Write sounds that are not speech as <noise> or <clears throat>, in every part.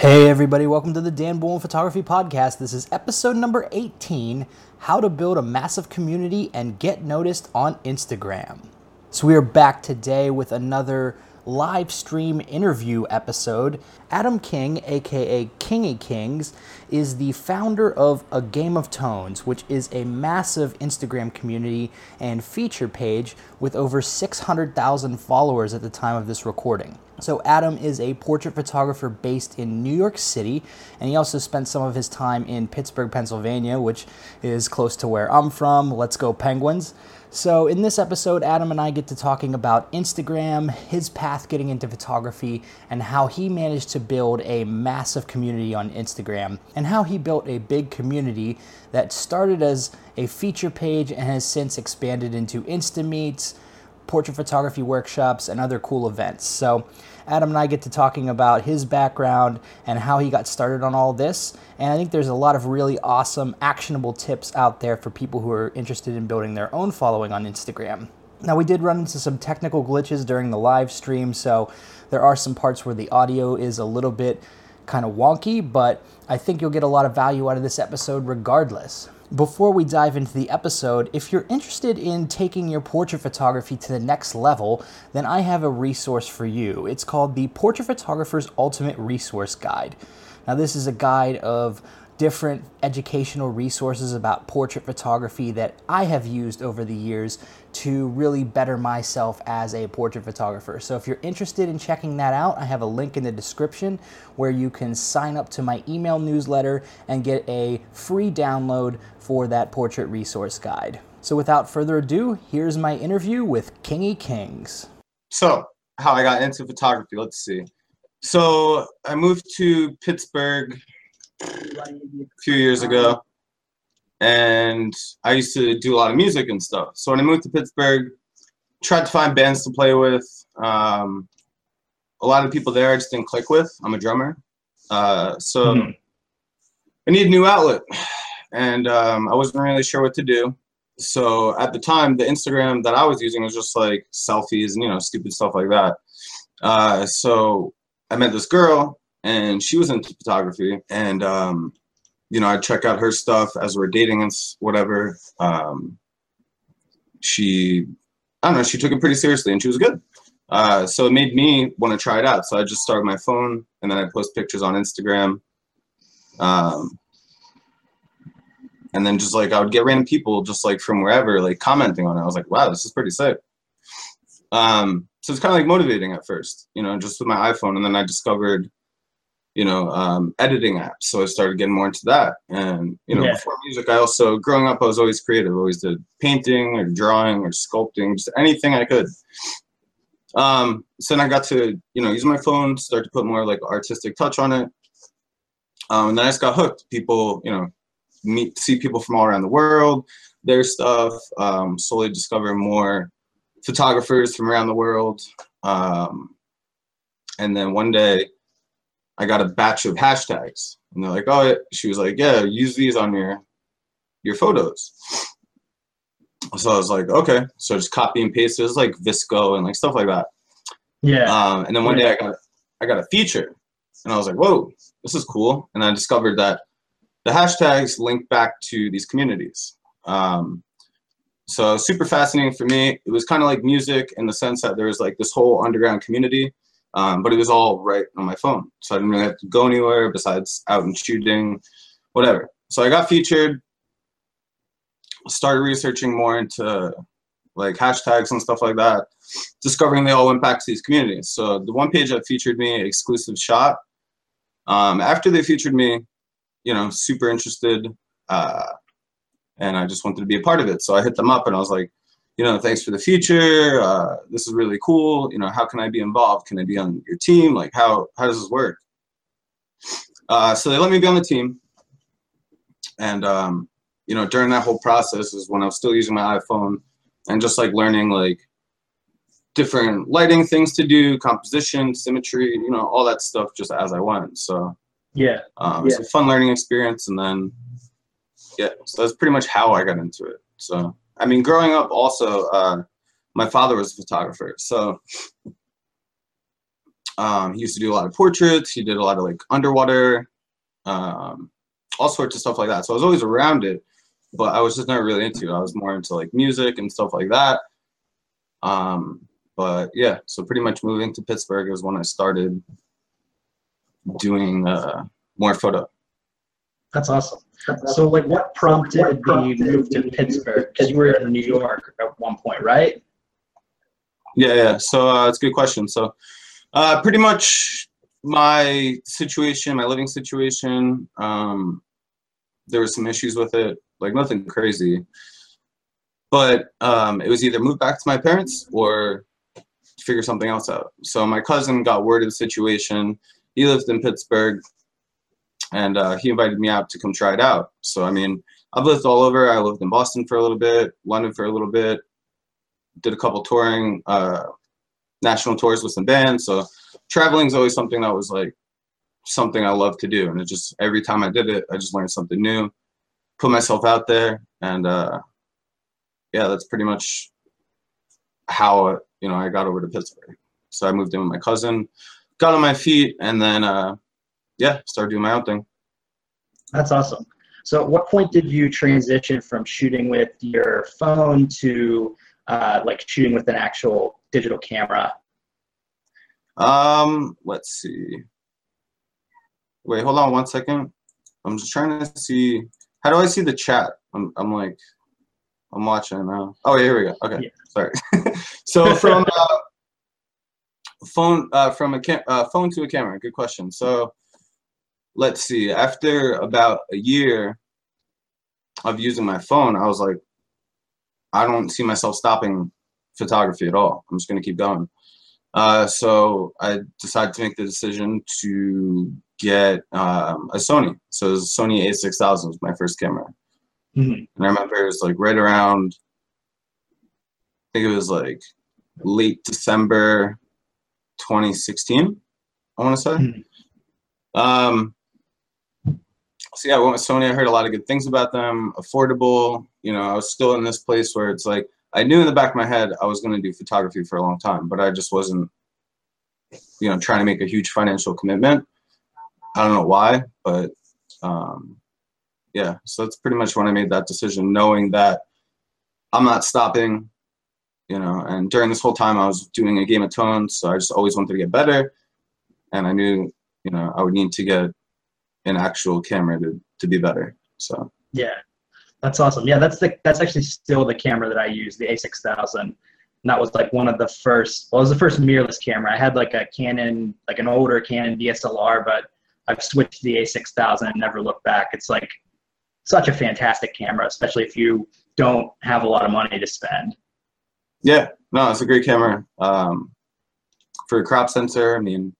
Hey, everybody, welcome to the Dan Bullman Photography Podcast. This is episode number 18 How to Build a Massive Community and Get Noticed on Instagram. So, we are back today with another live stream interview episode. Adam King, aka Kingy Kings, is the founder of A Game of Tones, which is a massive Instagram community and feature page with over 600,000 followers at the time of this recording. So, Adam is a portrait photographer based in New York City, and he also spent some of his time in Pittsburgh, Pennsylvania, which is close to where I'm from. Let's go, Penguins. So, in this episode, Adam and I get to talking about Instagram, his path getting into photography, and how he managed to build a massive community on Instagram, and how he built a big community that started as a feature page and has since expanded into Insta Meets, portrait photography workshops, and other cool events. So, Adam and I get to talking about his background and how he got started on all this. And I think there's a lot of really awesome, actionable tips out there for people who are interested in building their own following on Instagram. Now, we did run into some technical glitches during the live stream, so there are some parts where the audio is a little bit kind of wonky, but I think you'll get a lot of value out of this episode regardless. Before we dive into the episode, if you're interested in taking your portrait photography to the next level, then I have a resource for you. It's called the Portrait Photographer's Ultimate Resource Guide. Now, this is a guide of different educational resources about portrait photography that I have used over the years to really better myself as a portrait photographer. So if you're interested in checking that out, I have a link in the description where you can sign up to my email newsletter and get a free download for that portrait resource guide. So without further ado, here's my interview with Kingy Kings. So, how I got into photography, let's see. So, I moved to Pittsburgh a few years ago, and I used to do a lot of music and stuff. So when I moved to Pittsburgh, tried to find bands to play with. Um, a lot of people there I just didn't click with. I'm a drummer, uh, so mm-hmm. I need a new outlet, and um, I wasn't really sure what to do. So at the time, the Instagram that I was using was just like selfies and you know stupid stuff like that. Uh, so I met this girl and she was into photography. And um, you know i'd check out her stuff as we're dating and whatever. Um, she i don't know she took it pretty seriously and she was good. Uh, so it made me want to try it out. So i just started my phone and then i post pictures on instagram. Um, and then just like i would get random people just like from wherever like commenting on it. I was like wow this is pretty sick. Um, so it's kind of like motivating at first you know just with my iphone. And then i discovered you know, um, editing apps. So I started getting more into that. And, you know, yeah. before music, I also, growing up, I was always creative. I always did painting or drawing or sculpting, just anything I could. Um, so then I got to, you know, use my phone, start to put more like artistic touch on it. Um, and then I just got hooked. People, you know, meet, see people from all around the world, their stuff, um, slowly discover more photographers from around the world. Um, and then one day, I got a batch of hashtags. And they're like, oh, she was like, yeah, use these on your your photos. So I was like, okay. So just copy and paste. It was like VSCO and like stuff like that. Yeah. Um, and then one day I got I got a feature, and I was like, whoa, this is cool. And I discovered that the hashtags link back to these communities. Um, so super fascinating for me. It was kind of like music in the sense that there was like this whole underground community um, but it was all right on my phone. So I didn't really have to go anywhere besides out and shooting, whatever. So I got featured, started researching more into like hashtags and stuff like that, discovering they all to these communities. So the one page that featured me, exclusive shot, um, after they featured me, you know, super interested, uh, and I just wanted to be a part of it. So I hit them up and I was like, you know, thanks for the feature. Uh, this is really cool. You know, how can I be involved? Can I be on your team? Like, how how does this work? Uh, so they let me be on the team, and um, you know, during that whole process is when I was still using my iPhone and just like learning like different lighting things to do, composition, symmetry, you know, all that stuff just as I went. So yeah, um, yeah. it's a fun learning experience, and then yeah, so that's pretty much how I got into it. So. I mean, growing up, also, uh, my father was a photographer, so Um, he used to do a lot of portraits. He did a lot of like underwater, um, all sorts of stuff like that. So I was always around it, but I was just never really into it. I was more into like music and stuff like that. Um, but yeah, so pretty much moving to Pittsburgh is when I started doing uh, more photo. That's awesome. So, like, what prompted the move to Pittsburgh? Because you were in New York at one point, right? Yeah, yeah. So uh, it's a good question. So, uh, pretty much my situation, my living situation, um, there were some issues with it, like nothing crazy. But um, it was either move back to my parents or figure something else out. So my cousin got word of the situation. He lived in Pittsburgh and uh, he invited me out to come try it out. So I mean, I've lived all over. I lived in Boston for a little bit, London for a little bit, did a couple touring, uh, national tours with some bands. So traveling is always something that was like something I love to do, and it just every time I did it, I just learned something new, put myself out there, and uh, yeah, that's pretty much how you know I got over to Pittsburgh. So I moved in with my cousin, got on my feet, and then. Uh, yeah, start doing my own thing. That's awesome. So, at what point did you transition from shooting with your phone to uh, like shooting with an actual digital camera? Um, let's see. Wait, hold on one second. I'm just trying to see. How do I see the chat? I'm, I'm like, I'm watching now. Oh, here we go. Okay, yeah. sorry. <laughs> so from uh, phone, uh, from a cam- uh, phone to a camera. Good question. So let's see, after about a year of using my phone, I was like, I don't see myself stopping photography at all. I'm just going to keep going. Uh, so I decided to make the decision to get um, a Sony. So it was a Sony a6000 was my first camera. Mm-hmm. And I remember it was like right around, I think it was like late December 2016, I want to say. Mm-hmm. Um, so yeah, I went with Sony. I heard a lot of good things about them. Affordable. You know, I was still in this place where it's like I knew in the back of my head I was going to do photography for a long time, but I just wasn't, you know, trying to make a huge financial commitment. I don't know why, but um, yeah. So that's pretty much when I made that decision, knowing that I'm not stopping. You know, and during this whole time I was doing a game of tones, so I just always wanted to get better, and I knew, you know, I would need to get an actual camera to, to be better. So yeah, that's awesome. Yeah, that's the that's actually still the camera that I use, the A6000. And that was like one of the first. Well, it was the first mirrorless camera. I had like a Canon, like an older Canon DSLR, but I've switched to the A6000 and never looked back. It's like such a fantastic camera, especially if you don't have a lot of money to spend. Yeah, no, it's a great camera. Um, for a crop sensor, I mean,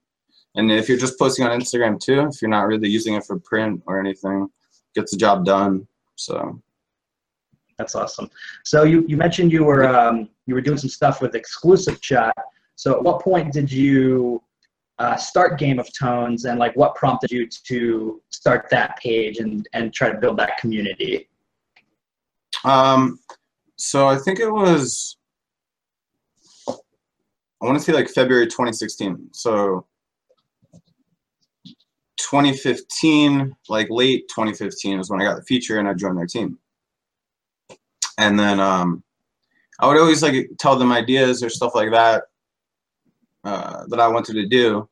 and if you're just posting on Instagram too, if you're not really using it for print or anything, gets the job done. So that's awesome. So you, you mentioned you were um, you were doing some stuff with exclusive shot. So at what point did you uh, start Game of Tones, and like what prompted you to start that page and and try to build that community? Um, so I think it was I want to say like February 2016. So 2015, like late 2015, is when I got the feature and I joined their team. And then um, I would always like tell them ideas or stuff like that uh, that I wanted to do,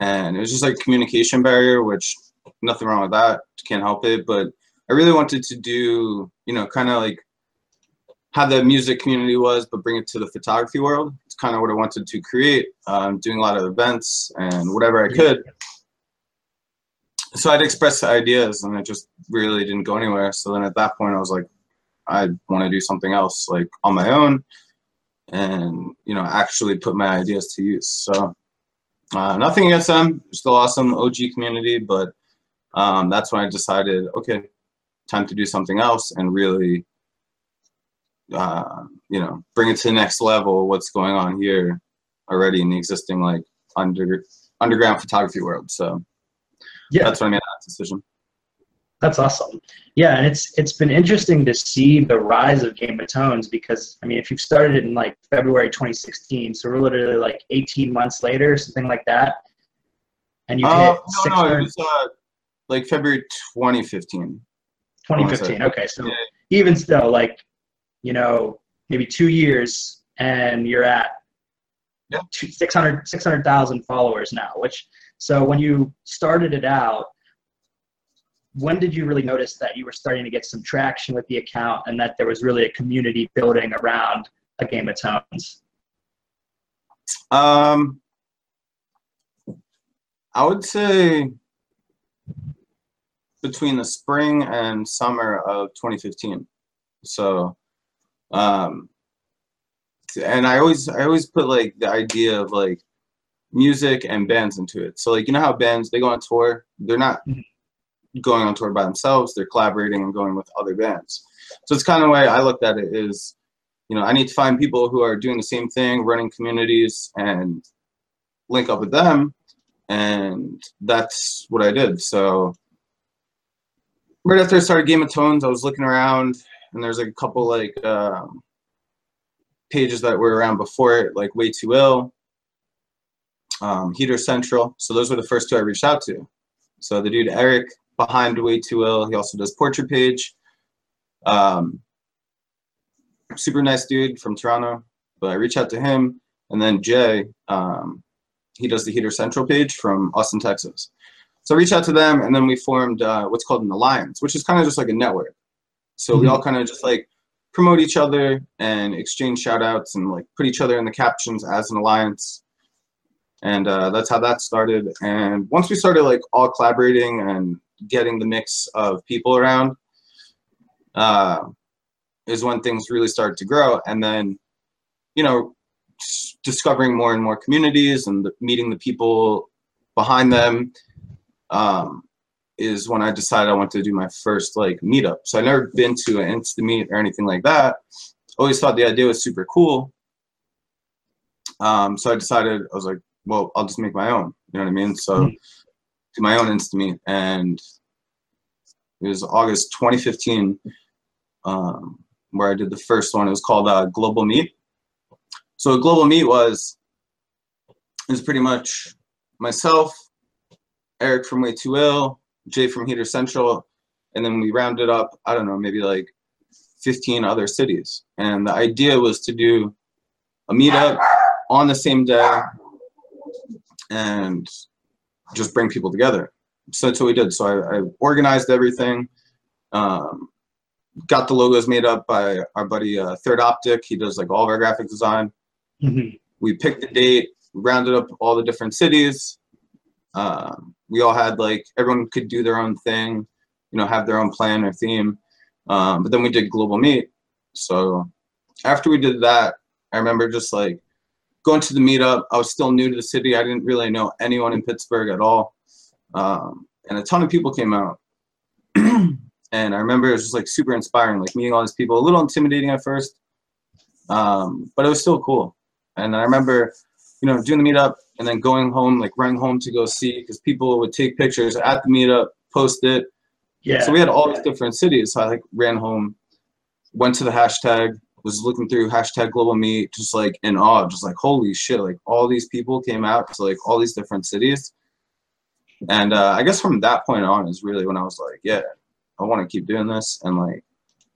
and it was just like communication barrier, which nothing wrong with that, can't help it. But I really wanted to do, you know, kind of like how the music community was, but bring it to the photography world. It's kind of what I wanted to create, um, doing a lot of events and whatever I could so I'd express ideas and it just really didn't go anywhere. So then at that point I was like, I want to do something else like on my own and, you know, actually put my ideas to use. So uh, nothing against them, still awesome OG community, but um, that's when I decided, okay, time to do something else and really, uh, you know, bring it to the next level. What's going on here already in the existing like under underground photography world. So yeah, that's what I made that decision. That's awesome. Yeah, and it's it's been interesting to see the rise of Game of Tones because I mean, if you've started it in like February 2016, so we're literally like 18 months later, something like that, and you uh, hit no, no, it was uh, like February 2015. 2015. Okay, so yeah. even still, like you know, maybe two years, and you're at yeah. 600 600,000 followers now. Which so when you started it out when did you really notice that you were starting to get some traction with the account and that there was really a community building around a game of tones? Um, I would say between the spring and summer of 2015. So, um, and I always I always put like the idea of like music and bands into it. So like you know how bands they go on tour, they're not mm-hmm going on tour by themselves. They're collaborating and going with other bands. So it's kind of the way I looked at it is, you know, I need to find people who are doing the same thing, running communities, and link up with them. And that's what I did. So right after I started Game of Tones, I was looking around, and there's like a couple like um, pages that were around before it, like Way Too Ill, um, Heater Central. So those were the first two I reached out to. So the dude Eric behind Way Too Ill. He also does Portrait Page. Um, super nice dude from Toronto. But I reach out to him, and then Jay, um, he does the Heater Central page from Austin, Texas. So I reach out to them, and then we formed uh, what's called an alliance, which is kind of just like a network. So mm-hmm. we all kind of just like promote each other and exchange shout outs and like put each other in the captions as an alliance. And uh, that's how that started. And once we started like all collaborating and getting the mix of people around uh, is when things really started to grow. And then, you know, discovering more and more communities and the, meeting the people behind them um, is when I decided I wanted to do my first like meetup. So I never been to an Insta meet or anything like that. Always thought the idea was super cool. Um, so I decided I was like, well, I'll just make my own. You know what I mean? So mm-hmm to my own Instameet, and it was August 2015 um, where I did the first one. It was called uh, Global Meet. So Global Meet was is pretty much myself, Eric from Way Too Ill, Jay from Heater Central, and then we rounded up. I don't know, maybe like 15 other cities. And the idea was to do a meetup on the same day and just bring people together. So that's what we did. So I, I organized everything, um, got the logos made up by our buddy uh, Third Optic. He does like all of our graphic design. Mm-hmm. We picked the date, rounded up all the different cities. Um, we all had like everyone could do their own thing, you know, have their own plan or theme. Um, but then we did global meet. So after we did that, I remember just like going to the meetup. I was still new to the city. I didn't really know anyone in Pittsburgh at all. Um, and a ton of people came out. <clears throat> and I remember it was just like super inspiring, like meeting all these people, a little intimidating at first, um, but it was still cool. And I remember, you know, doing the meetup and then going home, like running home to go see, because people would take pictures at the meetup, post it. Yeah. So we had all these different cities. So I like ran home, went to the hashtag, was looking through hashtag global meet, just like in awe, just like holy shit, like all these people came out to like all these different cities. And uh, I guess from that point on is really when I was like, yeah, I want to keep doing this and like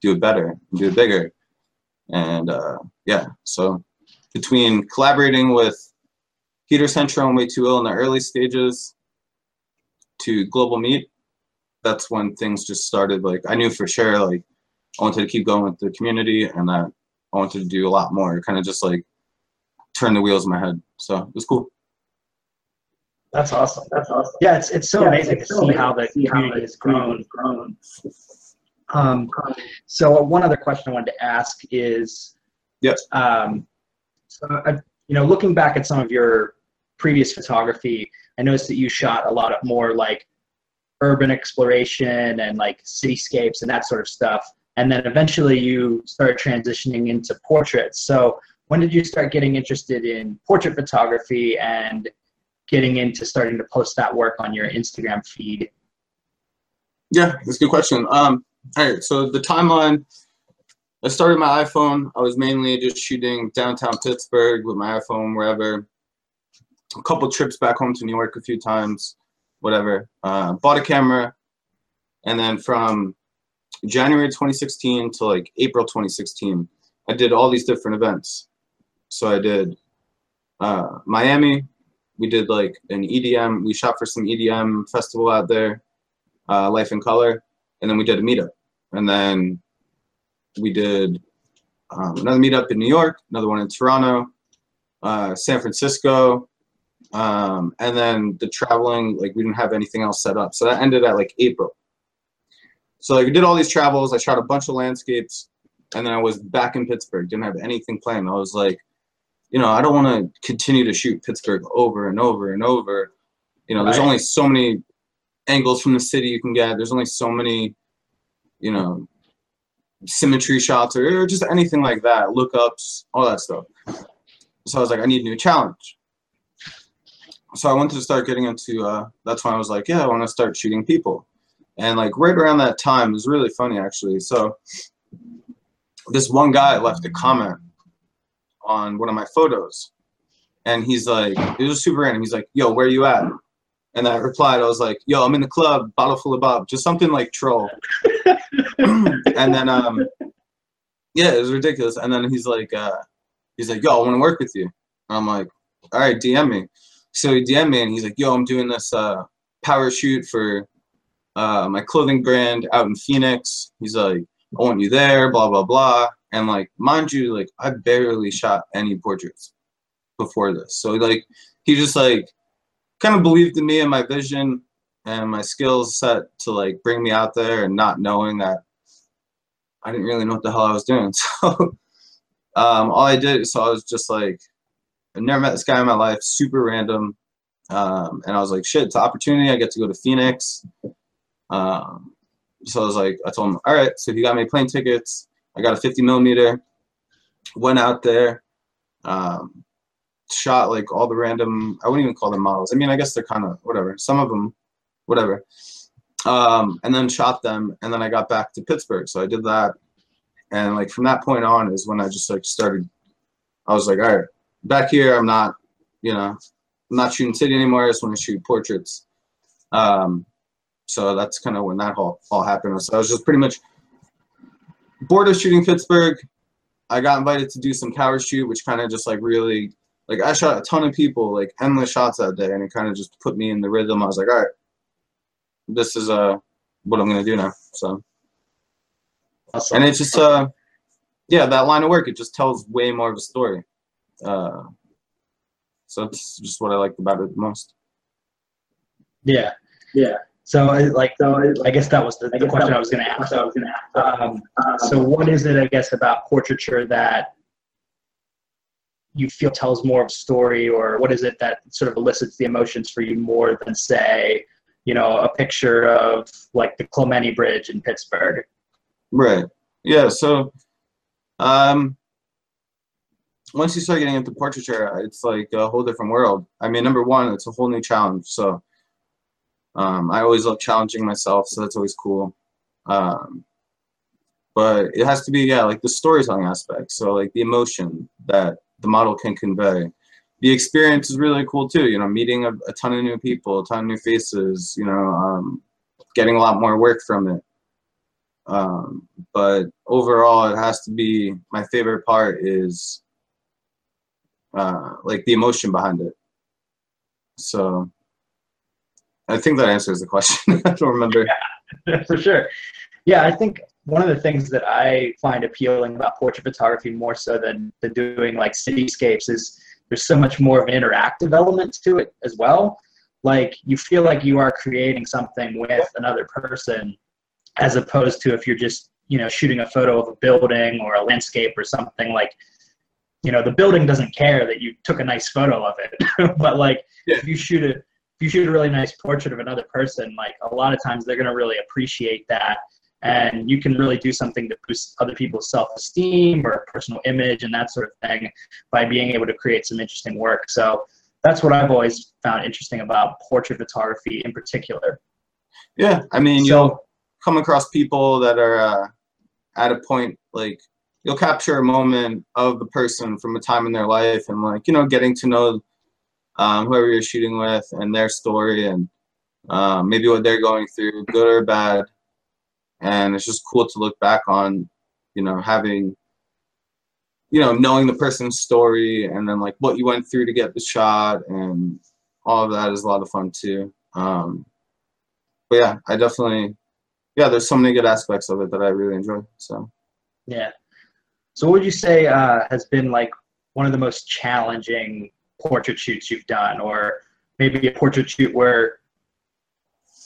do it better and do it bigger. And uh, yeah, so between collaborating with Heater Central and Way Too Ill in the early stages to Global Meet, that's when things just started. Like I knew for sure, like I wanted to keep going with the community and that I wanted to do a lot more, kind of just like turn the wheels in my head. So it was cool. That's awesome. That's awesome. Yeah, it's it's so yeah, amazing it's to so see how the community has grown. grown. Um, so one other question I wanted to ask is, yes. Um, so I, you know, looking back at some of your previous photography, I noticed that you shot a lot of more like urban exploration and like cityscapes and that sort of stuff and then eventually you started transitioning into portraits. So when did you start getting interested in portrait photography and getting into starting to post that work on your Instagram feed? Yeah, that's a good question. Um, all right, so the timeline. I started my iPhone. I was mainly just shooting downtown Pittsburgh with my iPhone, wherever. A couple trips back home to New York a few times, whatever. Uh, bought a camera, and then from January 2016 to like April 2016, I did all these different events. So I did uh, Miami. We did like an EDM. We shot for some EDM festival out there, uh, Life in Color, and then we did a meetup. And then we did um, another meetup in New York, another one in Toronto, uh, San Francisco, um, and then the traveling. Like we didn't have anything else set up, so that ended at like April. So we did all these travels. I shot a bunch of landscapes, and then I was back in Pittsburgh. Didn't have anything planned. I was like, you know, I don't want to continue to shoot Pittsburgh over and over and over. You know, there's Right. only so many angles from the city you can get. There's only so many, you know, symmetry shots or, or just anything like that, lookups, all that stuff. So I was like, I need a new challenge. So I wanted to start getting into. Uh, that's when I was like, yeah, I want to start shooting people. And like right around that time, it was really funny actually. So this one guy left a comment on one of my photos, and he's like, it was super random. He's like, "Yo, where are you at?" And I replied, I was like, "Yo, I'm in the club, bottle full of Bob," just something like troll. <laughs> and then, um, yeah, it was ridiculous. And then he's like, uh, he's like, "Yo, I want to work with you." And I'm like, "All right, DM me." So he DM me, and he's like, "Yo, I'm doing this uh, power shoot for uh, my clothing brand out in Phoenix." He's like, "I want you there," blah blah blah. And like, mind you, like I barely shot any portraits before this, so like he just like kind of believed in me and my vision and my skills set to like bring me out there and not knowing that I didn't really know what the hell I was doing. <laughs> So um, all I did, so I was just like, I've never met this guy in my life, super random. Um, and I was like, shit, it's an opportunity. I get to go to Phoenix. Um, so I was like, I told him, all right, so if you got me plane tickets, I got a 50 millimeter, went out there, um, shot like all the random, I wouldn't even call them models. I mean, I guess they're kind of whatever. Some of them, whatever. Um, and then shot them. And then I got back to Pittsburgh. So I did that. And like from that point on is when I just like started, I was like, all right, back here, I'm not, you know, I'm not shooting city anymore. I just want to shoot portraits. Um, so that's kind of when that all, all happened. So I was just pretty much bored of shooting Pittsburgh. I got invited to do some power shoot, which kind of just like really, like I shot a ton of people, like endless shots that day, and it kind of just put me in the rhythm. I was like, all right, this is uh what I'm gonna do now. So Awesome. and it's just uh yeah that line of work it just tells way more of a story. Uh, so it's just what I liked about it the most. yeah. Yeah. So I- like, So I, I guess that was the, the guess question I was going to ask. I was gonna ask. Um, Um, so what is it, I guess, about portraiture that you feel tells more of a story, or what is it that sort of elicits the emotions for you more than, say, you know, a picture of like the Clemente Bridge in Pittsburgh? Right. Yeah. So, um, once you start getting into portraiture, it's like a whole different world. I mean, number one, it's a whole new challenge. So, um, I always love challenging myself, so that's always cool. Um, but it has to be, yeah, like the storytelling aspect. So, like the emotion that the model can convey. The experience is really cool too. You know, meeting a, a ton of new people, a ton of new faces. You know, um, getting a lot more work from it. Um, but overall, it has to be my favorite part is uh, like the emotion behind it. So I think that answers the question. <laughs> I don't remember. <laughs> for sure. Yeah, I think one of the things that I find appealing about portrait photography more so than, than doing like cityscapes is there's so much more of an interactive element to it as well. Like you feel like you are creating something with another person as opposed to if you're just, you know, shooting a photo of a building or a landscape or something like, you know, the building doesn't care that you took a nice photo of it. <laughs> but like Yeah. if you shoot a if you shoot a really nice portrait of another person, like a lot of times they're gonna really appreciate that. And you can really do something to boost other people's self-esteem or personal image and that sort of thing by being able to create some interesting work. So that's what i've always found interesting about portrait photography in particular. Yeah, I mean, you'll come across people that are uh, at a point like you'll capture a moment of the person from a time in their life and like you know getting to know um, whoever you're shooting with and their story and um, maybe what they're going through good or bad. And it's just cool to look back on you know having you know knowing the person's story and then like what you went through to get the shot and all of that is a lot of fun too. Um, but yeah i definitely yeah there's so many good aspects of it that i really enjoy so. Yeah. So what would you say uh, has been like one of the most challenging portrait shoots you've done or maybe a portrait shoot where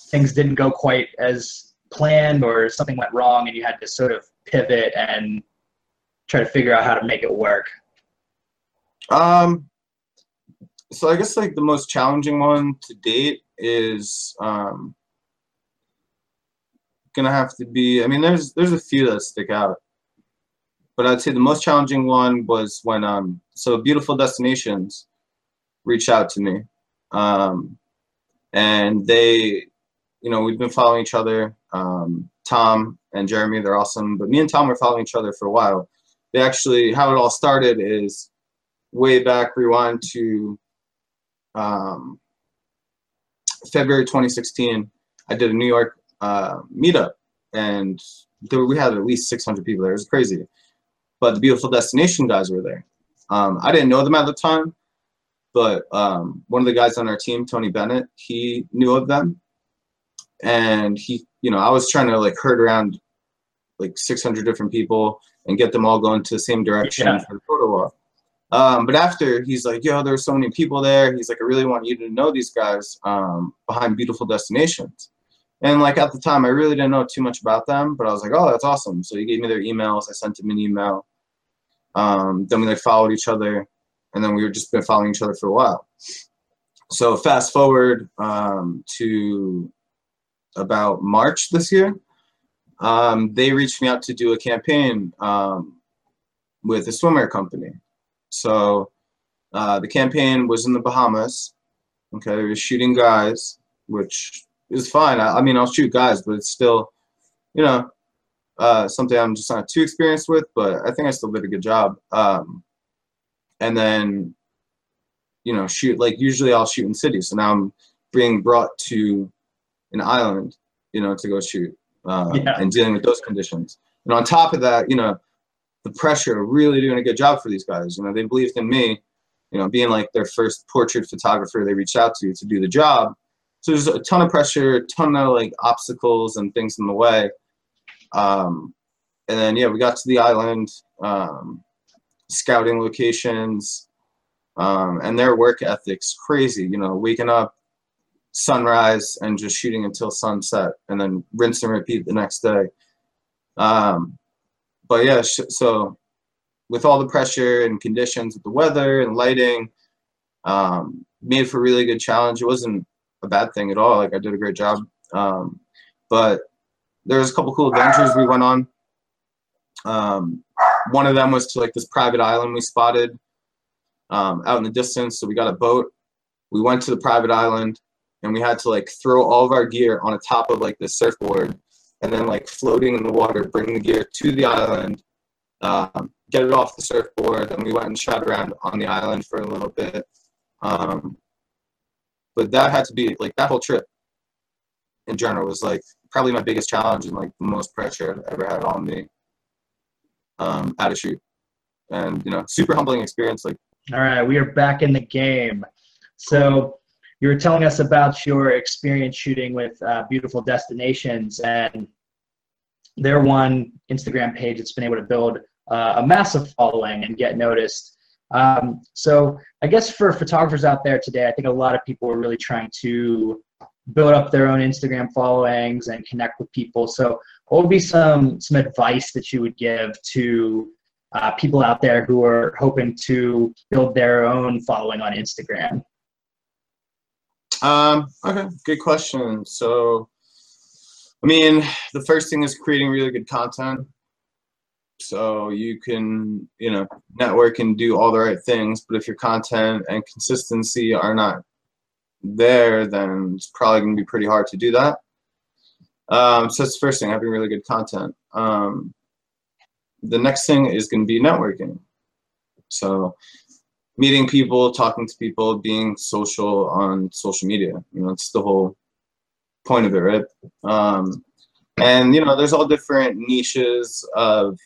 things didn't go quite as planned or something went wrong and you had to sort of pivot and try to figure out how to make it work? Um, so I guess like the most challenging one to date is um, gonna have to be. I mean, there's there's a few that stick out, but I'd say the most challenging one was when um, so beautiful destinations reached out to me, um, and they, you know, we've been following each other. Um, Tom and Jeremy, they're awesome, but me and Tom were following each other for a while they actually how it all started is way back rewind to um, February 2016. I did a New York uh, meetup, and there, we had at least 600 people there. It was crazy, but the beautiful destination guys were there. Um, I didn't know them at the time, but um, one of the guys on our team, Tony Bennett, he knew of them, and he, you know, I was trying to like herd around like 600 different people and get them all going to the same direction yeah. for the photo walk. Um, but after he's like, yo, there's so many people there. He's like, I really want you to know these guys um, behind beautiful destinations. And like at the time, I really didn't know too much about them, but I was like, oh, that's awesome. So he gave me their emails. I sent him an email. Um, then we like followed each other, and then we were just been following each other for a while. So fast forward um, to about March this year um, they reached me out to do a campaign um, with a swimwear company. So uh, the campaign was in the Bahamas. Okay, they were shooting guys, which is fine. I, I, mean, I'll shoot guys, but it's still, you know, uh, something I'm just not too experienced with. But I think I still did a good job. Um, and then, you know, shoot like usually I'll shoot in cities. So now I'm being brought to an island, you know, to go shoot uh, yeah. and dealing with those conditions. And on top of that, you know, the pressure of really doing a good job for these guys. You know, they believed in me, you know, being like their first portrait photographer they reached out to to do the job. So there's a ton of pressure, a ton of like obstacles and things in the way. Um, and then yeah, we got to the island, um, scouting locations, um, and their work ethic's crazy. You know, waking up sunrise and just shooting until sunset and then rinse and repeat the next day. Um, but yeah, so with all the pressure and conditions with the weather and lighting, um, made for a really good challenge. It wasn't a bad thing at all. Like I did a great job. Um, but there was a couple cool adventures we went on. Um, one of them was to like this private island we spotted um, out in the distance. So we got a boat. We went to the private island and we had to like throw all of our gear on the top of like the surfboard and then like floating in the water bring the gear to the island um, get it off the surfboard and we went and shot around on the island for a little bit um, but that had to be like that whole trip in general was like probably my biggest challenge and like the most pressure I've ever had on me um, at a shoot and you know super humbling experience like all right we are back in the game. So you were telling us about your experience shooting with uh, beautiful destinations and their one instagram page that's been able to build uh, a massive following and get noticed. Um, so i guess for photographers out there today i think a lot of people are really trying to build up their own instagram followings and connect with people so what would be some some advice that you would give to uh, people out there who are hoping to build their own following on instagram um, okay, good question. So, I mean, the first thing is creating really good content. So you can, you know, network and do all the right things, but if your content and consistency are not there, then it's probably going to be pretty hard to do that. Um, so that's the first thing, having really good content. Um, the next thing is going to be networking. So meeting people, talking to people, being social on social media. You know, it's the whole point of it, right? Um, and you know, there's all different niches of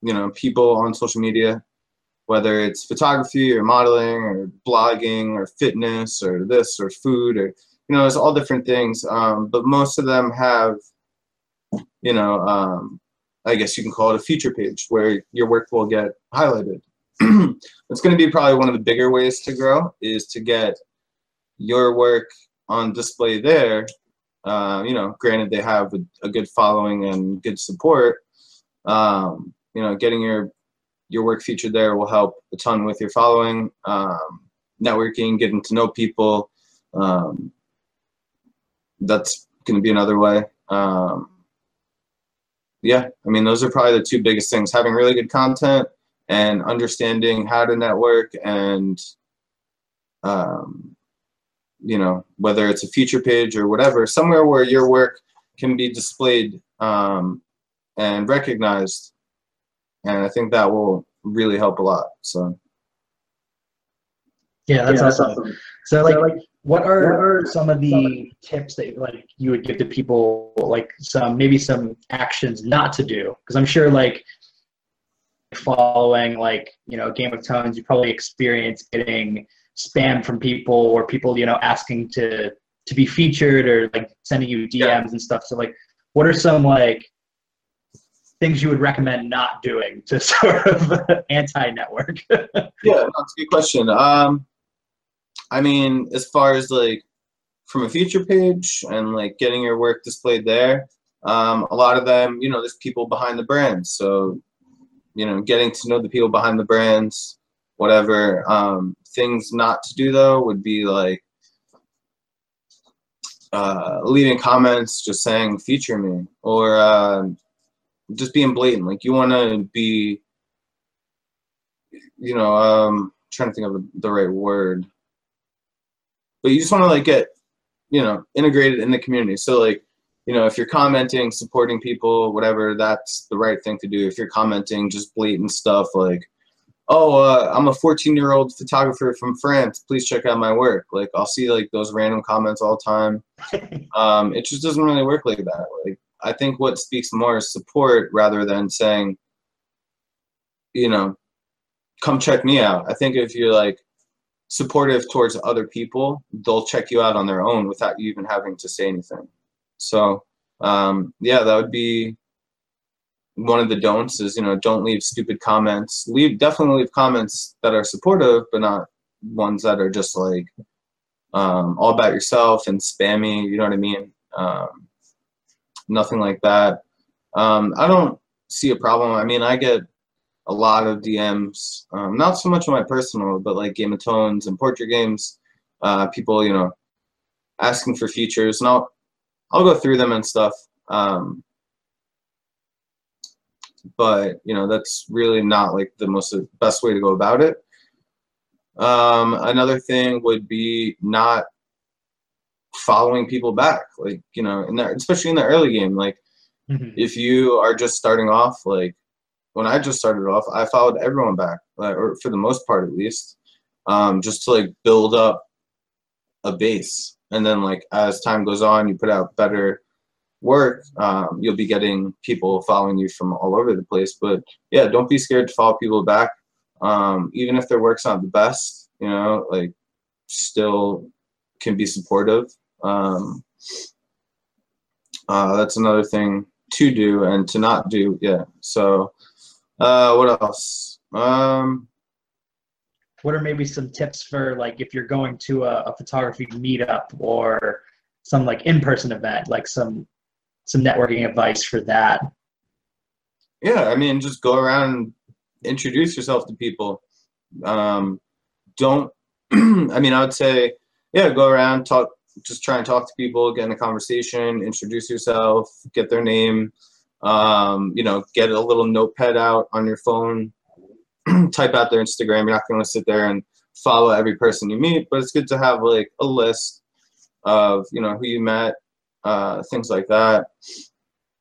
you know people on social media, whether it's photography or modeling or blogging or fitness or this or food or you know, it's all different things. Um, but most of them have, you know, um, I guess you can call it a feature page where your work will get highlighted. <clears throat> it's going to be probably one of the bigger ways to grow is to get your work on display there. Uh, you know, granted they have a, a, good following and good support. Um, you know, getting your your work featured there will help a ton with your following, um, networking, getting to know people. Um, that's going to be another way. Um, yeah, I mean, those are probably the two biggest things: having really good content and understanding how to network and um, you know whether it's a feature page or whatever somewhere where your work can be displayed um, and recognized and i think that will really help a lot so yeah that's, yeah, awesome. that's awesome. so like, so like what are, what are some of the tips that like you would give to people like some maybe some actions not to do because i'm sure like following like you know game of tones you probably experience getting spam from people or people you know asking to to be featured or like sending you dms yeah. and stuff so like what are some like things you would recommend not doing to <laughs> sort of anti-network <laughs> yeah that's a good question um i mean as far as like from a feature page and like getting your work displayed there um, a lot of them you know there's people behind the brands. so you know, getting to know the people behind the brands, whatever. Um, things not to do though would be like uh, leaving comments just saying feature me or uh, just being blatant. Like you want to be, you know, um, trying to think of the, right word, but you just want to like get, you know, integrated in the community. So like you know, if you're commenting, supporting people, whatever, that's the right thing to do. If you're commenting just blatant stuff like, oh, uh, I'm a 14 year old photographer from France, please check out my work. Like, I'll see like those random comments all the time. <laughs> um, it just doesn't really work like that. Like, I think what speaks more is support rather than saying, you know, come check me out. I think if you're like supportive towards other people, they'll check you out on their own without you even having to say anything. So um, yeah, that would be one of the don'ts is you know don't leave stupid comments. Leave definitely leave comments that are supportive, but not ones that are just like um, all about yourself and spammy. You know what I mean? Um, nothing like that. Um, I don't see a problem. I mean, I get a lot of DMs, um, not so much on my personal, but like Game of Tones and Portrait Games. Uh, people, you know, asking for features, and I'll I'll go through them and stuff. Um, but you know that's really not like the most best way to go about it. Um, another thing would be not following people back, like you know, in that especially in the early game. Like mm-hmm. if you are just starting off, like when I just started off, I followed everyone back, or for the most part at least, um, just to like build up a base and then like as time goes on you put out better work um, you'll be getting people following you from all over the place but yeah don't be scared to follow people back um, even if their work's not the best you know like still can be supportive. Um, uh, that's another thing to do and to not do yeah. So uh, what else? Um, what are maybe some tips for like if you're going to a, a photography meetup or some like in-person event like some some networking advice for that? Yeah i mean just go around and introduce yourself to people. Um, don't <clears throat> i mean i would say yeah go around talk just try and talk to people get in a conversation introduce yourself get their name um, you know get a little notepad out on your phone <clears throat> type out their Instagram. You're not going to sit there and follow every person you meet, but it's good to have like a list of you know who you met, uh, things like that.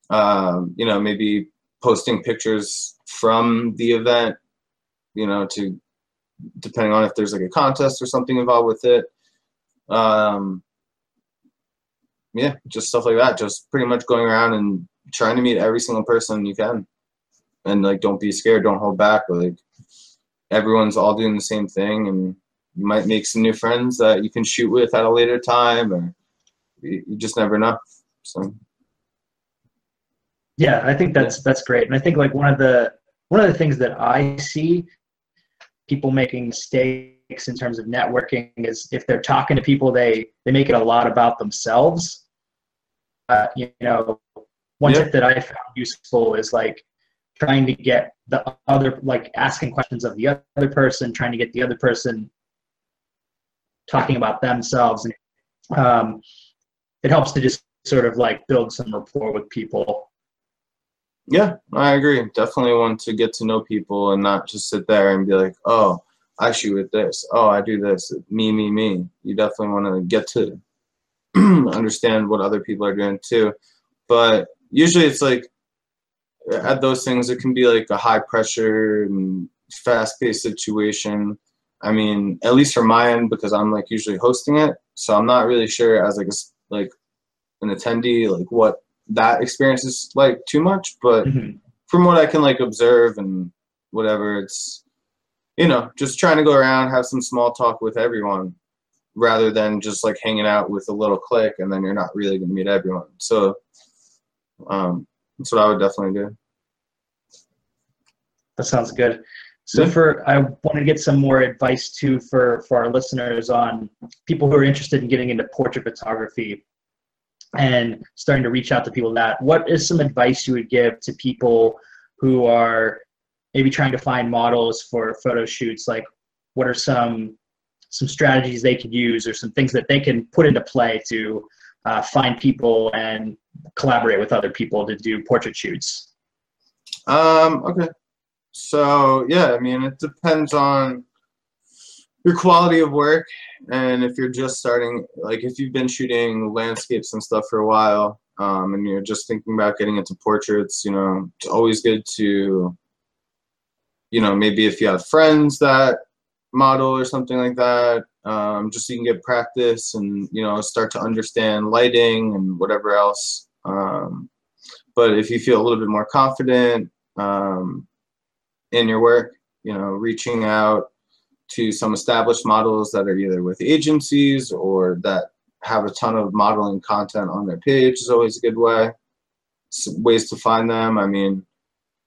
Um, you know, maybe posting pictures from the event, you know, to depending on if there's like a contest or something involved with it. Um, yeah, just stuff like that. Just pretty much going around and trying to meet every single person you can, and like don't be scared, don't hold back. Like everyone's all doing the same thing, and you might make some new friends that you can shoot with at a later time, or you, you just never know. So. Yeah, I think that's that's great, and I think like one of the one of the things that I see people making mistakes in terms of networking is if they're talking to people, they they make it a lot about themselves. Uh, you know, one tip that I found useful is like trying to get the other, like asking questions of the other person, trying to get the other person talking about themselves, and um, it helps to just sort of like build some rapport with people. Yeah, I agree. Definitely want to get to know people and not just sit there and be like, oh, I shoot with this. Oh, I do this. Me, me, me. You definitely want to get to <clears throat> understand what other people are doing too. But usually it's like at those things, it can be like a high pressure and fast paced situation. I mean, at least from my end, because I'm like usually hosting it, so I'm not really sure as like a like an attendee like what that experience is like too much. But mm-hmm. from what I can like observe and whatever, it's you know just trying to go around have some small talk with everyone rather than just like hanging out with a little clique and then you're not really going to meet everyone. So um, that's what I would definitely do. That sounds good. So yeah. for I want to get some more advice too for for our listeners on people who are interested in getting into portrait photography and starting to reach out to people that what is some advice you would give to people who are maybe trying to find models for photo shoots like what are some some strategies they could use or some things that they can put into play to uh, find people and collaborate with other people to do portrait shoots? Um, okay. So, yeah, I mean, it depends on your quality of work and if you're just starting, like if you've been shooting landscapes and stuff for a while um, and you're just thinking about getting into portraits, you know, it's always good to, you know, maybe if you have friends that model or something like that, um, just so you can get practice and you know start to understand lighting and whatever else. Um, but if you feel a little bit more confident um, in your work, you know, reaching out to some established models that are either with agencies or that have a ton of modeling content on their page is always a good way. ways to find them. I mean,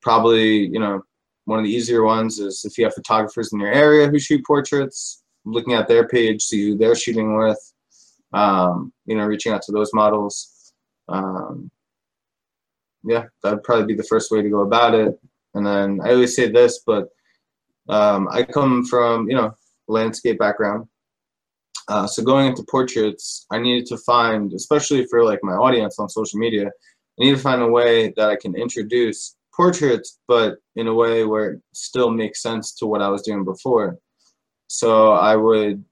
probably you know one of the easier ones is if you have photographers in your area who shoot portraits, looking at their page, see who they're shooting with, um, you know, reaching out to those models. Um, yeah, that would probably be the first way to go about it. And then I always say this, but um, I come from, you know, landscape background. Uh, so going into portraits, I needed to find, especially for like my audience on social media, I need to find a way that I can introduce portraits, but in a way where it still makes sense to what I was doing before. So I would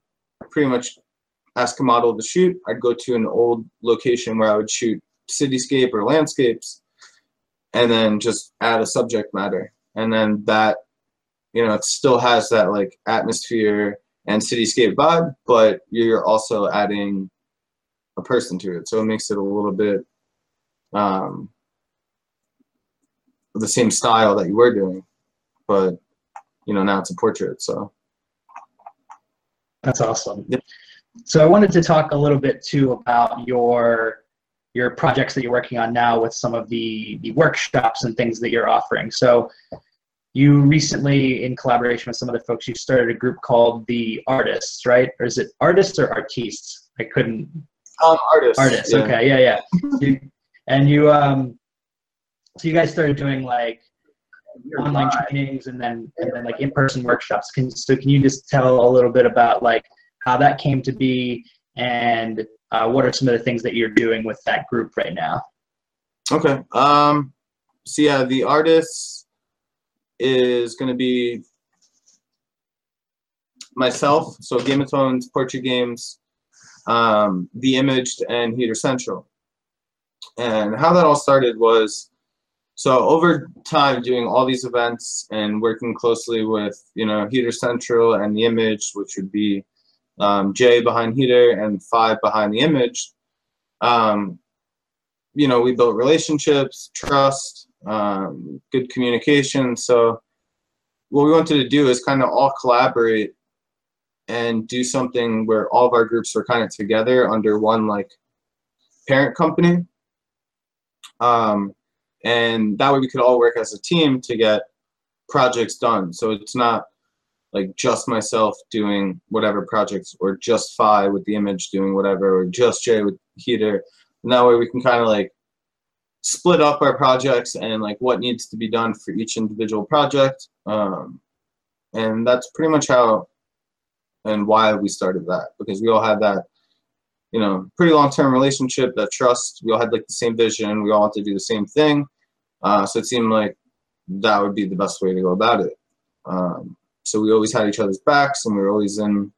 pretty much ask a model to shoot. I'd go to an old location where I would shoot cityscape or landscapes and then just add a subject matter. And then that, you know, it still has that like atmosphere and cityscape vibe, but you're also adding a person to it. So it makes it a little bit um, the same style that you were doing, but you know, now it's a portrait. So that's awesome. Yep. So I wanted to talk a little bit too about your your projects that you're working on now with some of the, the workshops and things that you're offering. So you recently, in collaboration with some other folks, you started a group called the Artists, right? Or is it Artists or Artistes? I couldn't. Um, artists. Artists. Yeah. Okay. Yeah. Yeah. <laughs> you, and you um, so you guys started doing like online trainings and then and then like in-person workshops. Can so can you just tell a little bit about like how that came to be and uh, what are some of the things that you're doing with that group right now? Okay. Um. So yeah, the artist is going to be myself. So Game of Tones, Portrait Games, um, The Imaged, and Heater Central. and how that all started was so over time doing all these events and working closely with you know Heater Central and the Image, which would be um, Jay behind Heater and Five behind the Image. Um, you know, we built relationships, trust, um, good communication. So what we wanted to do is kind of all collaborate and do something where all of our groups were kind of together under one like parent company. Um, and that way we could all work as a team to get projects done. So it's not like just myself doing whatever projects or just Fi with the image doing whatever or just Jay with Heater. And that way we can kind of like split up our projects and like what needs to be done for each individual project. Um, and that's pretty much how and why we started that because we all had that you know pretty long-term relationship that trust we all had like the same vision we all wanted to do the same thing. Uh, so it seemed like that would be the best way to go about it. Um, so we always had each other's backs and we were always in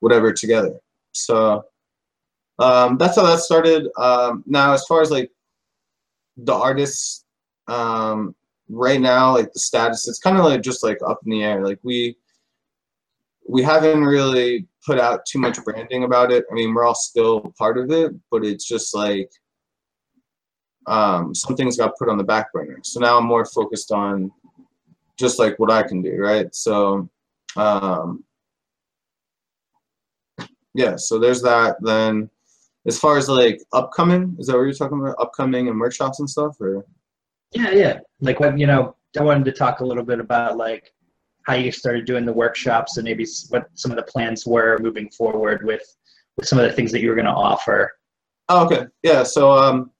whatever together. So um, that's how that started. Um, now as far as like the Artysts um, right now like the status it's kind of like just like up in the air. Like we we haven't really put out too much branding about it. I mean, we're all still part of it, but it's just like um, some things got put on the back burner. So now I'm more focused on just like what I can do, right? So, um, yeah, so there's that. Then, as far as like upcoming, is that what you're talking about? Upcoming and workshops and stuff, or? Yeah, yeah. Like what you know, I wanted to talk a little bit about like how you started doing the workshops and maybe what some of the plans were moving forward with, with some of the things that you were going to offer. Oh, okay. Yeah. So, um,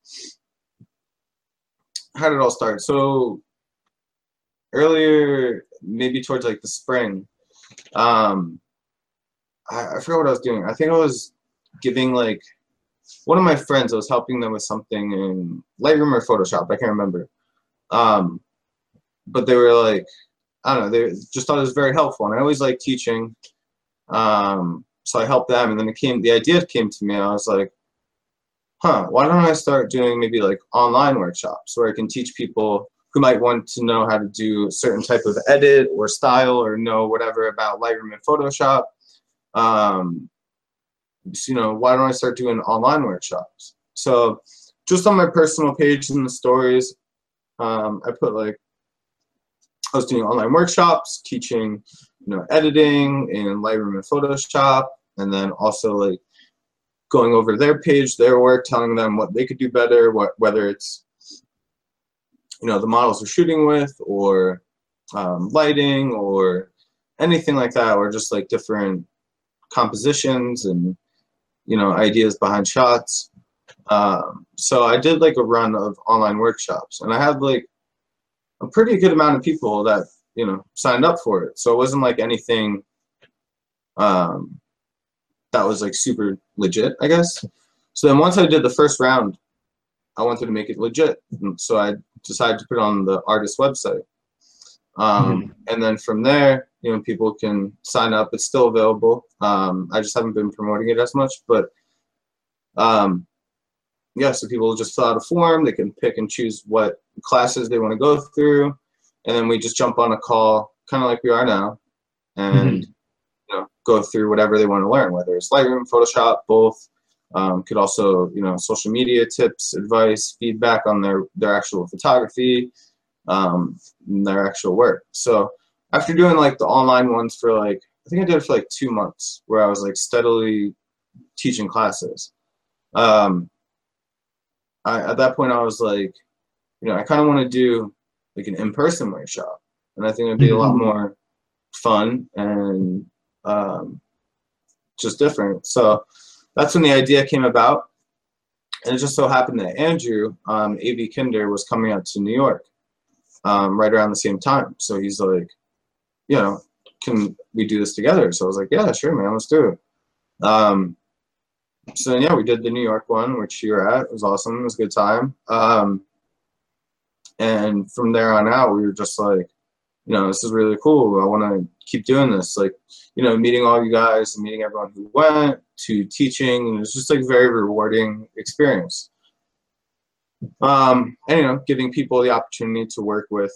how did it all start? So earlier, maybe towards like the spring, um, I, I forgot what I was doing. I think I was giving like one of my friends. I was helping them with something in Lightroom or Photoshop. I can't remember. Um, but they were like, I don't know, they just thought it was very helpful. And I always like teaching. Um, so I helped them. And then it came, the idea came to me. I was like, huh, why don't I start doing maybe like online workshops where I can teach people who might want to know how to do a certain type of edit or style or know whatever about Lightroom and Photoshop. Um, so, you know, why don't I start doing online workshops? So just on my personal page in the stories, um, I put like I was doing online workshops, teaching, you know, editing in Lightroom and Photoshop, and then also like going over their page, their work, telling them what they could do better, what whether it's you know the models we're shooting with, or um, lighting, or anything like that, or just like different compositions and you know ideas behind shots. Um, so I did like a run of online workshops, and I had like a pretty good amount of people that you know signed up for it. So it wasn't like anything um, that was like super legit, I guess. So then once I did the first round, I wanted to make it legit. So I decided to put it on the artist website. Um, mm-hmm. And then from there, you know, people can sign up. It's still available. Um, I just haven't been promoting it as much, but um, yeah, so people just fill out a form. They can pick and choose what classes they want to go through, and then we just jump on a call, kind of like we are now, and mm-hmm. you know go through whatever they want to learn, whether it's Lightroom, Photoshop, both. Um, could also you know social media tips, advice, feedback on their their actual photography, um, their actual work. So after doing like the online ones for like I think I did it for like two months, where I was like steadily teaching classes. Um, I, at that point I was like, you know, I kind of want to do like an in-person workshop, and I think it'd be mm-hmm. a lot mm-hmm. more fun and um, just different. So that's when the idea came about, and it just so happened that Andrew, um, AV Kinder, was coming out to New York um, right around the same time. So he's like, you know, can we do this together? So I was like, yeah, sure, man, let's do it. Um, so yeah, we did the New York one, which you were at. It was awesome. It was a good time. Um, and from there on out, we were just like, you know, this is really cool. I want to keep doing this. Like, you know, meeting all you guys and meeting everyone who went to teaching. And it's just like a very rewarding experience. um, and you know, giving people the opportunity to work with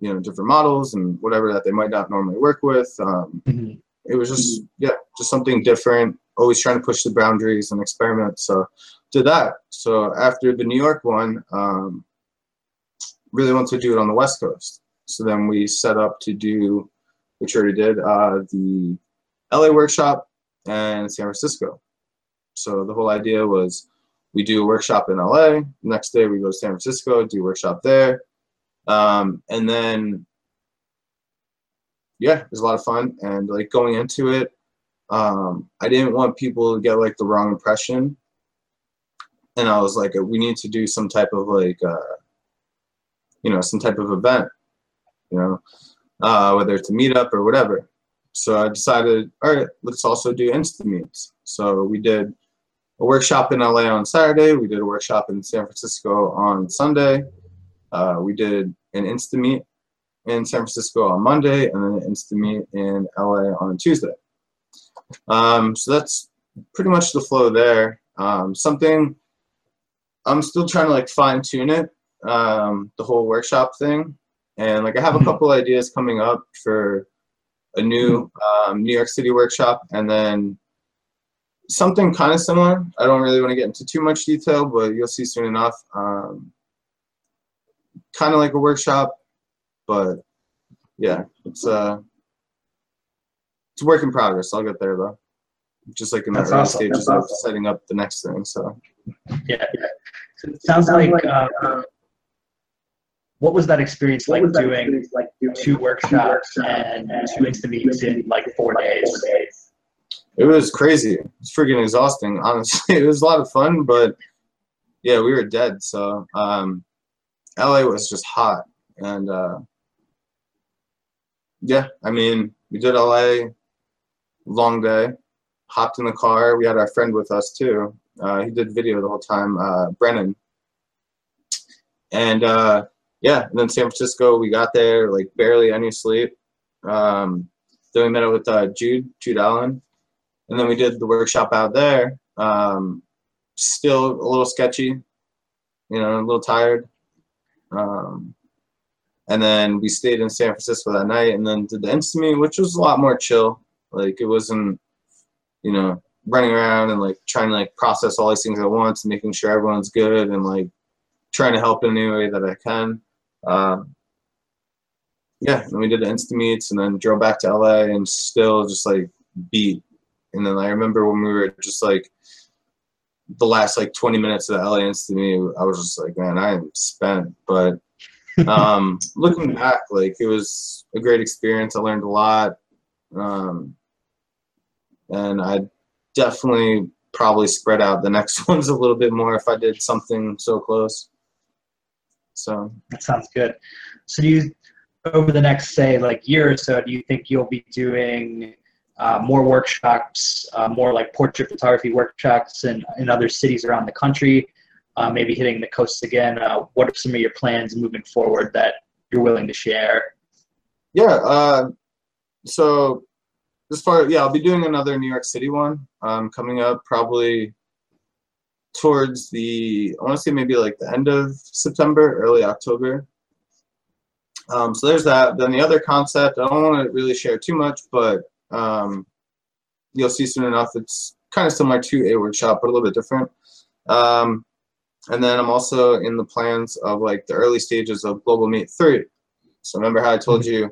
you know different models and whatever that they might not normally work with. Um, Mhm. It was just yeah, just something different. Always trying to push the boundaries and experiment. So did that. So after the New York one, um, really wanted to do it on the West Coast. So then we set up to do, which already did, uh, the LA workshop and San Francisco. So the whole idea was we do a workshop in LA. Next day we go to San Francisco, do workshop there. Um, and then, yeah, it was a lot of fun. And like going into it, um, I didn't want people to get like the wrong impression. And I was like, we need to do some type of like, uh, you know, some type of event, you know, uh, whether it's a meetup or whatever. So I decided, all right, let's also do Insta meets. So we did a workshop in LA on Saturday. We did a workshop in San Francisco on Sunday. Uh, we did an Insta meet in San Francisco on Monday, and then an Insta meet in LA on Tuesday. Um, so that's pretty much the flow there. Um, something I'm still trying to like fine tune it, um, the whole workshop thing, and like I have a Mhm. couple ideas coming up for a new um, New York City workshop, and then something kind of similar. I don't really want to get into too much detail, but you'll see soon enough. Um, kind of like a workshop, but yeah, it's uh, it's a work in progress. I'll get there though. Just like in the That's early awesome. stages That's of setting up the next thing. So Yeah. So it sounds like, uh, what was that experience like doing like two workshops and two Insta meets in like four days? it was crazy. It's freaking exhausting, <laughs> honestly. It was a lot of fun, but yeah, we were dead. So um, LA was just hot, and uh, yeah, I mean, we did LA, long day. Hopped in the car. We had our friend with us too. Uh, he did video the whole time, uh, Brennan. And uh, yeah, and then San Francisco, we got there like barely any sleep. Um, then we met up with uh, Jude, Jude Allen, and then we did the workshop out there. Um, still a little sketchy, you know, a little tired. Um, and then we stayed in San Francisco that night, and then did the Instameet, which was a lot more chill. Like it wasn't, you know, running around and like trying to like process all these things at once, and making sure everyone's good, and like trying to help in any way that I can. Um, yeah, and we did the Insta meets, and then drove back to LA, and still just like beat. And then I remember when we were just like the last like 20 minutes of the LA Insta meet, I was just like, man, I am spent. But <laughs> um, looking back, like it was a great experience. I learned a lot, um, and I definitely probably spread out the next <laughs> ones a little bit more if I did something so close. So That sounds good. So do you, over the next, say, like year or so, do you think you'll be doing uh, more workshops, uh, more like portrait photography workshops in, in other cities around the country, uh, maybe hitting the coasts again? Uh, what are some of your plans moving forward that you're willing to share? yeah, uh, so as far yeah, I'll be doing another New York City one um, coming up probably towards the I want to say maybe like the end of September, early October. Um, so there's that. Then the other concept, I don't want to really share too much, but um, you'll see soon enough. It's kind of similar to a workshop, but a little bit different. Um, and then I'm also in the plans of like the early stages of Global Meet 3. So remember how I told you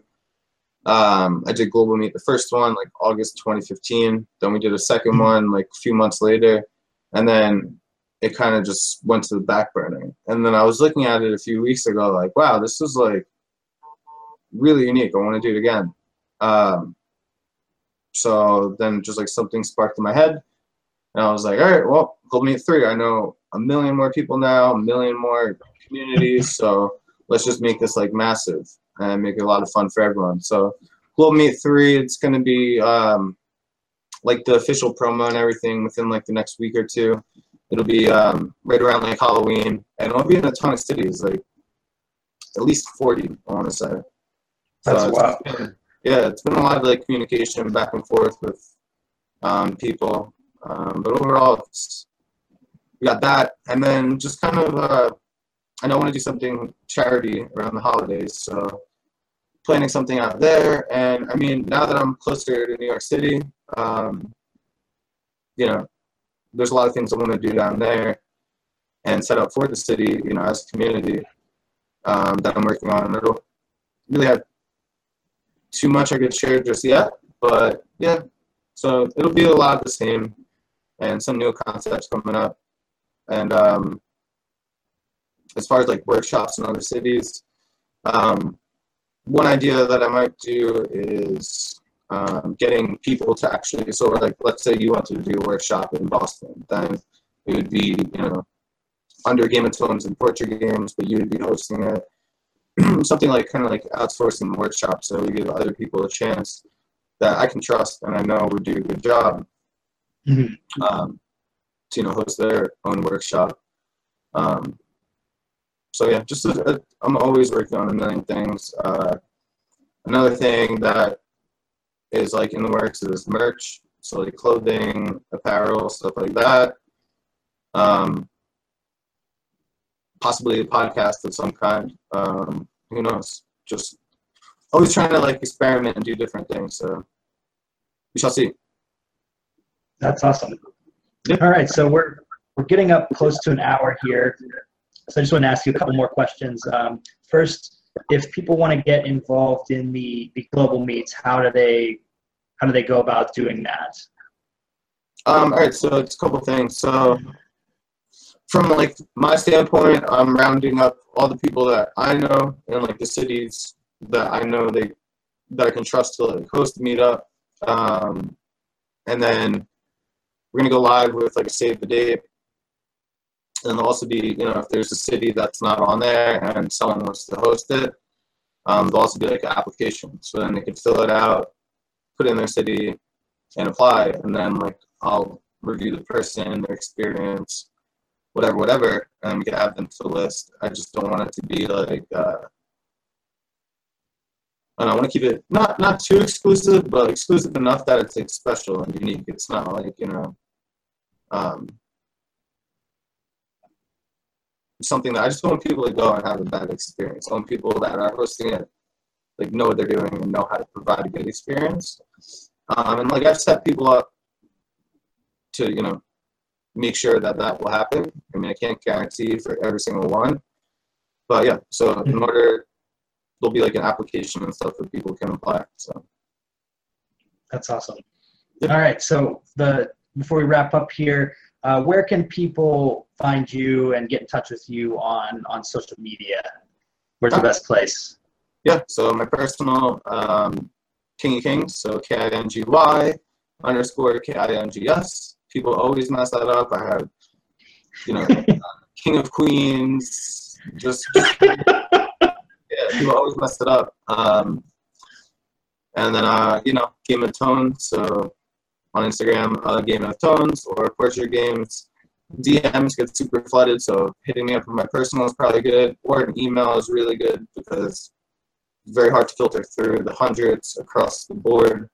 um, I did Global Meet the first one like August 2015. Then we did a second one like a few months later. And then it kind of just went to the back burner. And then I was looking at it a few weeks ago, like, wow, this is like really unique. I want to do it again. Um, so then just like something sparked in my head. And I was like, all right, well, Global Meet 3. I know a million more people now, a million more communities. So let's just make this like massive and make it a lot of fun for everyone. So Global Meet 3, it's going to be um, like the official promo and everything within like the next week or two. It'll be um, right around like Halloween, and it'll be in a ton of cities, like at least 40, I want to say. So That's it's wow. been- yeah, it's been a lot of like communication back and forth with um, people, um, but overall, it's we got that, and then just kind of uh, I know I want to do something charity around the holidays, so planning something out there. And I mean, now that I'm closer to New York City, um, you know, there's a lot of things I want to do down there and set up for the city, you know, as a community um, that I'm working on. I don't really have too much I could share just yet, but yeah, so it'll be a lot of the same and some new concepts coming up. And um, as far as like workshops in other cities, um, one idea that I might do is um, getting people to actually, so like, let's say you want to do a workshop in Boston, then it would be, you know, under Game of Tones and Portrait Games, but you would be hosting it. <clears throat> Something like kind of like outsourcing the workshop, so we give other people a chance that I can trust and I know would do a good job mm-hmm. um, to you know host their own workshop. Um, so yeah, just I'm always working on a million things. Uh, another thing that is like in the works is merch, so like clothing, apparel, stuff like that. Um, possibly a podcast of some kind. Um, who knows? Just always trying to like experiment and do different things. So we shall see. That's awesome. All right, so we're we're getting up close to an hour here. So I just want to ask you a couple more questions. Um, first, if people want to get involved in the, the global meets, how do they how do they go about doing that? Um, all right, so it's a couple things. So from like my standpoint, I'm rounding up all the people that I know in like the cities that I know they that I can trust to like host the meetup. Um, and then we're gonna go live with like a save the date and also be, you know, if there's a city that's not on there and someone wants to host it, um, there'll also be like an application. So then they can fill it out, put in their city, and apply. And then like I'll review the person, their experience, whatever, whatever, and we can add them to the list. I just don't want it to be like. Uh, and I want to keep it not not too exclusive, but exclusive enough that it's like special and unique. It's not like you know, um, something that I just want people to go and have a bad experience. I want people that are hosting it like know what they're doing and know how to provide a good experience. Um, and like I've set people up to you know make sure that that will happen. I mean I can't guarantee for every single one, but yeah. So in order, there'll be like an application and stuff that people can apply. So that's awesome. All right. So the before we wrap up here, uh, where can people find you and get in touch with you on on social media? Where's the best place? Yeah, so my personal um, Kingy Kings, so K I N G Y underscore K I N G S. People always mess that up. I have, you know, <laughs> King of Queens. Just, just <laughs> yeah, people always mess it up. Um, and then, uh, you know, Game of Tone. So on Instagram, uh, Game of Tones or Portrait Games. DMs get super flooded, so hitting me up on my personal is probably good, or an email is really good because it's very hard to filter through the hundreds across the board.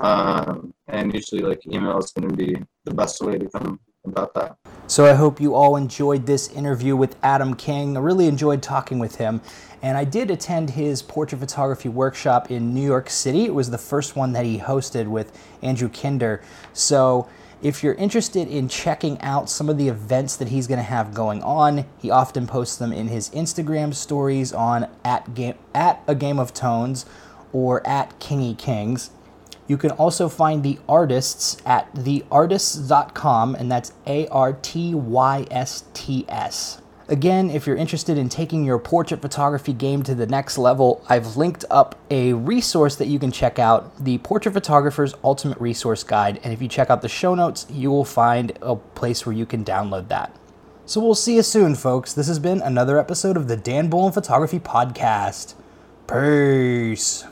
Um, and usually, like email is going to be the best way to come about that. So I hope you all enjoyed this interview with Adam King. I really enjoyed talking with him. And I did attend his portrait photography workshop in New York City. It was the first one that he hosted with Andrew Kinder. So if you're interested in checking out some of the events that he's going to have going on, he often posts them in his Instagram stories on at, game, at a game of tones or at Kingy Kings. You can also find the Artysts at theartysts.com, and that's A R T Y S T S. Again, if you're interested in taking your portrait photography game to the next level, I've linked up a resource that you can check out the Portrait Photographer's Ultimate Resource Guide. And if you check out the show notes, you will find a place where you can download that. So we'll see you soon, folks. This has been another episode of the Dan Bullman Photography Podcast. Peace.